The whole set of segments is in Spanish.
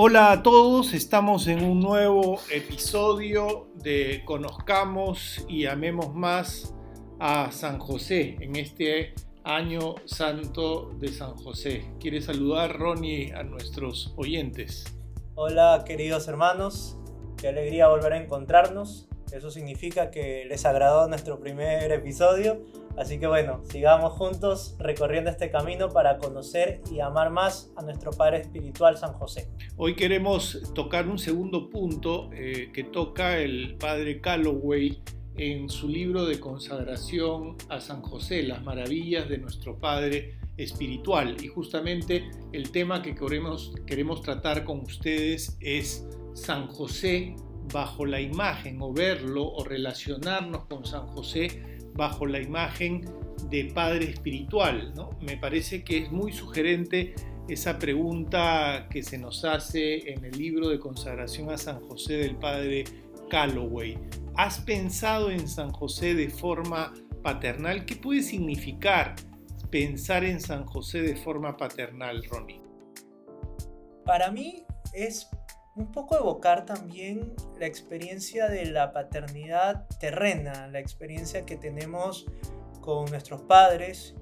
Hola a todos, estamos en un nuevo episodio de Conozcamos y Amemos Más a San José en este año santo de San José. ¿Quiere saludar Ronnie a nuestros oyentes? Hola queridos hermanos, qué alegría volver a encontrarnos. Eso significa que les agradó nuestro primer episodio Así que bueno, sigamos juntos recorriendo este camino para conocer y amar más a nuestro Padre Espiritual San José. Hoy queremos tocar un segundo punto eh, que toca el Padre Calloway en su libro de consagración a San José, las maravillas de nuestro Padre Espiritual. Y justamente el tema que queremos, queremos tratar con ustedes es San José bajo la imagen o verlo o relacionarnos con San José bajo la imagen de padre espiritual. ¿no? Me parece que es muy sugerente esa pregunta que se nos hace en el libro de consagración a San José del padre Calloway. ¿Has pensado en San José de forma paternal? ¿Qué puede significar pensar en San José de forma paternal, Ronnie? Para mí es un poco evocar también la experiencia de la paternidad terrena, la experiencia que tenemos con nuestros padres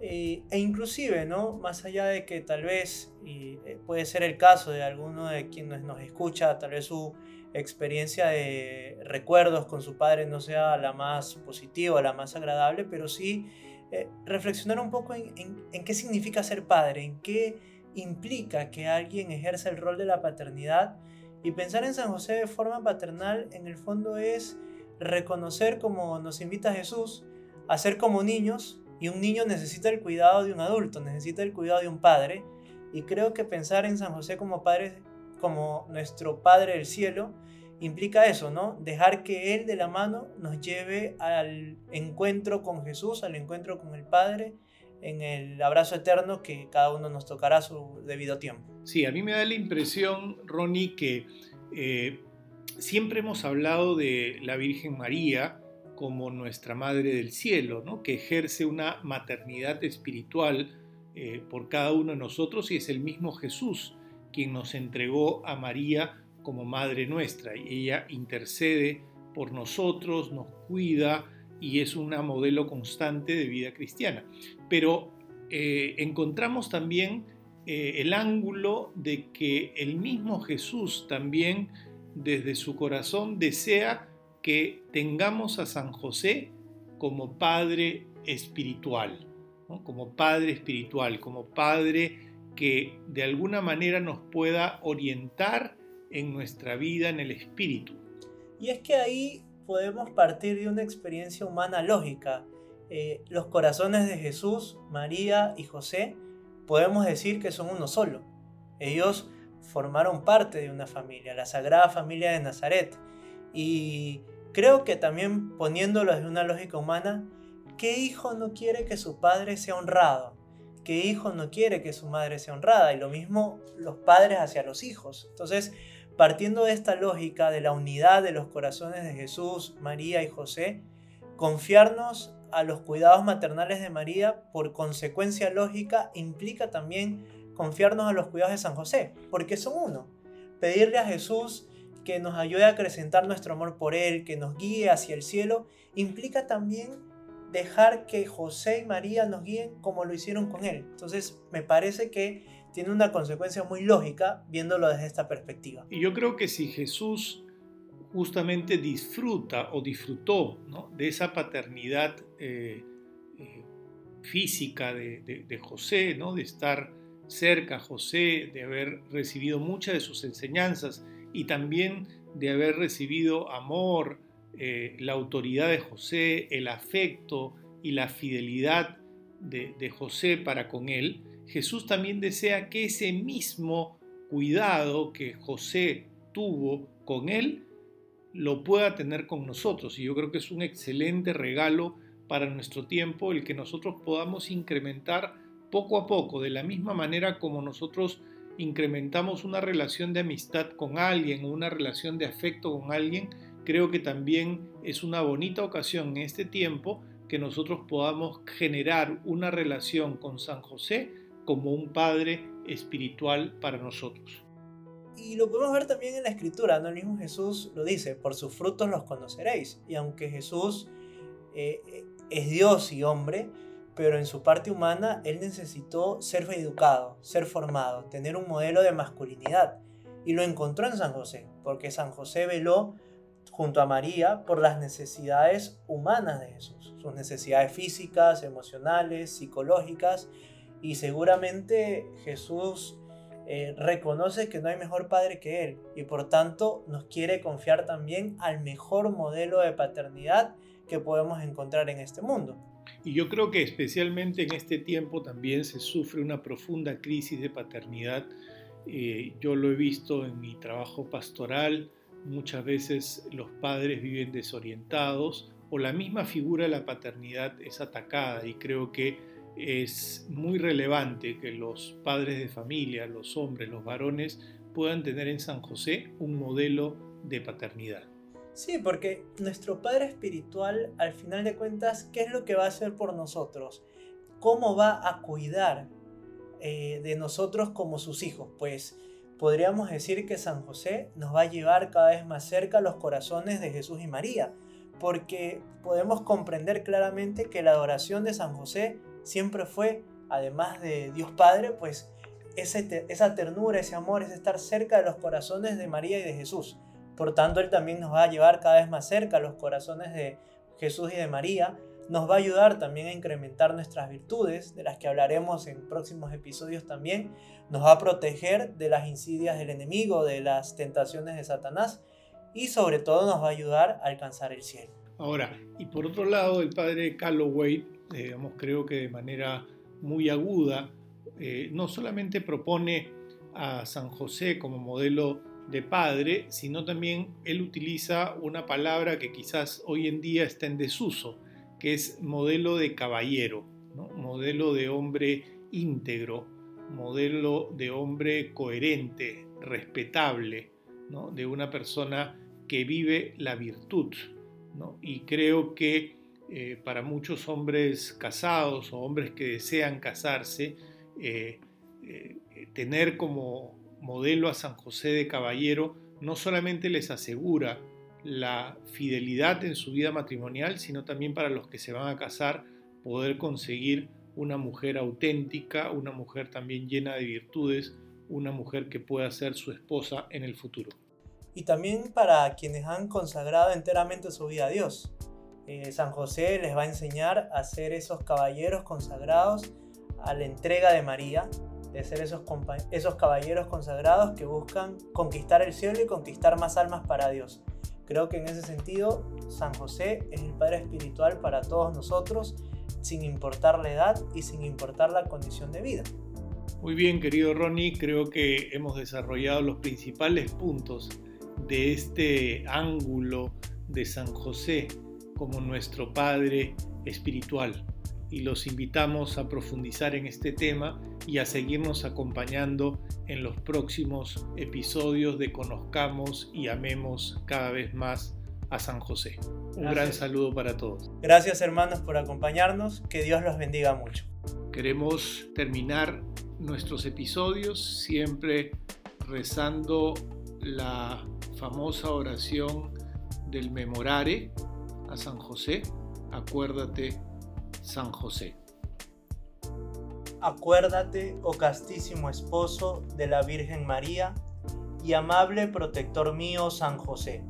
eh, e inclusive, ¿no? Más allá de que tal vez, y eh, puede ser el caso de alguno de quienes nos escucha, tal vez su experiencia de recuerdos con su padre no sea la más positiva, la más agradable, pero sí eh, reflexionar un poco en, en qué significa ser padre, en qué implica que alguien ejerza el rol de la paternidad y pensar en San José de forma paternal en el fondo es reconocer como nos invita Jesús a ser como niños y un niño necesita el cuidado de un adulto, necesita el cuidado de un padre y creo que pensar en San José como padre como nuestro Padre del cielo implica eso, ¿no? Dejar que Él de la mano nos lleve al encuentro con Jesús, al encuentro con el Padre en el abrazo eterno que cada uno nos tocará su debido tiempo. Sí, a mí me da la impresión, Ronnie, que eh, siempre hemos hablado de la Virgen María como nuestra Madre del Cielo, ¿no? que ejerce una maternidad espiritual eh, por cada uno de nosotros y es el mismo Jesús quien nos entregó a María como Madre nuestra y ella intercede por nosotros, nos cuida, y es una modelo constante de vida cristiana. Pero eh, encontramos también eh, el ángulo de que el mismo Jesús también desde su corazón desea que tengamos a San José como Padre espiritual, como Padre espiritual, como Padre que de alguna manera nos pueda orientar en nuestra vida en el espíritu. Y es que ahí podemos partir de una experiencia humana lógica. Eh, los corazones de Jesús, María y José podemos decir que son uno solo. Ellos formaron parte de una familia, la Sagrada Familia de Nazaret. Y creo que también poniéndolo desde una lógica humana, ¿qué hijo no quiere que su padre sea honrado? ¿Qué hijo no quiere que su madre sea honrada? Y lo mismo los padres hacia los hijos. Entonces, Partiendo de esta lógica de la unidad de los corazones de Jesús, María y José, confiarnos a los cuidados maternales de María por consecuencia lógica implica también confiarnos a los cuidados de San José, porque son uno. Pedirle a Jesús que nos ayude a acrecentar nuestro amor por Él, que nos guíe hacia el cielo, implica también dejar que José y María nos guíen como lo hicieron con Él. Entonces me parece que tiene una consecuencia muy lógica viéndolo desde esta perspectiva. Y yo creo que si Jesús justamente disfruta o disfrutó de esa paternidad eh, eh, física de, José, ¿no? de estar cerca a José, de haber recibido muchas de sus enseñanzas y también de haber recibido amor, eh, la autoridad de José, el afecto y la fidelidad de José para con él, Jesús también desea que ese mismo cuidado que José tuvo con él, lo pueda tener con nosotros. Y yo creo que es un excelente regalo para nuestro tiempo el que nosotros podamos incrementar poco a poco, de la misma manera como nosotros incrementamos una relación de amistad con alguien o una relación de afecto con alguien, creo que también es una bonita ocasión en este tiempo que nosotros podamos generar una relación con San José como un Padre espiritual para nosotros. Y lo podemos ver también en la escritura, ¿no? El mismo Jesús lo dice, por sus frutos los conoceréis. Y aunque Jesús eh, es Dios y hombre, pero en su parte humana él necesitó ser educado, ser formado, tener un modelo de masculinidad. Y lo encontró en San José, porque San José veló junto a María por las necesidades humanas de Jesús, sus necesidades físicas, emocionales, psicológicas, y seguramente Jesús eh, reconoce que no hay mejor padre que Él y por tanto nos quiere confiar también al mejor modelo de paternidad que podemos encontrar en este mundo. Y yo creo que especialmente en este tiempo también se sufre una profunda crisis de paternidad. Eh, yo lo he visto en mi trabajo pastoral, muchas veces los padres viven desorientados o la misma figura de la paternidad es atacada y creo que es muy relevante que los padres de familia, los hombres, los varones, puedan tener en San José un modelo de paternidad. Sí, porque nuestro Padre Espiritual, al final de cuentas, ¿qué es lo que va a hacer por nosotros? ¿Cómo va a cuidar eh, de nosotros como sus hijos? Pues podríamos decir que San José nos va a llevar cada vez más cerca los corazones de Jesús y María, porque podemos comprender claramente que la adoración de San José siempre fue, además de Dios Padre, pues esa ternura, ese amor, es estar cerca de los corazones de María y de Jesús. Por tanto, Él también nos va a llevar cada vez más cerca a los corazones de Jesús y de María. Nos va a ayudar también a incrementar nuestras virtudes, de las que hablaremos en próximos episodios también. Nos va a proteger de las insidias del enemigo, de las tentaciones de Satanás y sobre todo nos va a ayudar a alcanzar el cielo. Ahora, y por otro lado, el padre Calloway, creo que de manera muy aguda, eh, no solamente propone a San José como modelo de padre, sino también él utiliza una palabra que quizás hoy en día está en desuso, que es modelo de caballero, modelo de hombre íntegro, modelo de hombre coherente, respetable, de una persona que vive la virtud. Y creo que eh, para muchos hombres casados o hombres que desean casarse, eh, eh, tener como modelo a San José de Caballero no solamente les asegura la fidelidad en su vida matrimonial, sino también para los que se van a casar poder conseguir una mujer auténtica, una mujer también llena de virtudes, una mujer que pueda ser su esposa en el futuro. Y también para quienes han consagrado enteramente su vida a Dios. Eh, San José les va a enseñar a ser esos caballeros consagrados a la entrega de María, de ser esos, esos caballeros consagrados que buscan conquistar el cielo y conquistar más almas para Dios. Creo que en ese sentido San José es el Padre Espiritual para todos nosotros, sin importar la edad y sin importar la condición de vida. Muy bien, querido Ronnie, creo que hemos desarrollado los principales puntos de este ángulo de San José como nuestro Padre Espiritual y los invitamos a profundizar en este tema y a seguirnos acompañando en los próximos episodios de Conozcamos y Amemos cada vez más a San José. Un gran saludo para todos. Gracias hermanos por acompañarnos, que Dios los bendiga mucho. Queremos terminar nuestros episodios siempre rezando la famosa oración del memorare a San José. Acuérdate San José. Acuérdate, oh castísimo esposo de la Virgen María y amable protector mío San José,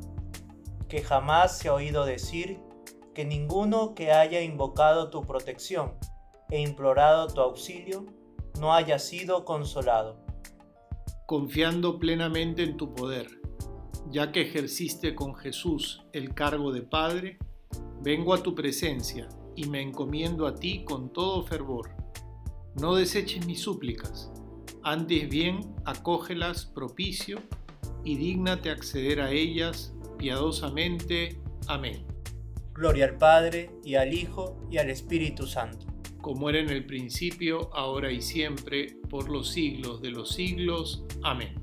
que jamás se ha oído decir que ninguno que haya invocado tu protección e implorado tu auxilio no haya sido consolado. Confiando plenamente en tu poder, ya que ejerciste con Jesús el cargo de Padre, vengo a tu presencia y me encomiendo a ti con todo fervor. No deseches mis súplicas, antes bien acógelas propicio y dígnate acceder a ellas piadosamente. Amén. Gloria al Padre, y al Hijo, y al Espíritu Santo. Como era en el principio, ahora y siempre, por los siglos de los siglos. Amén.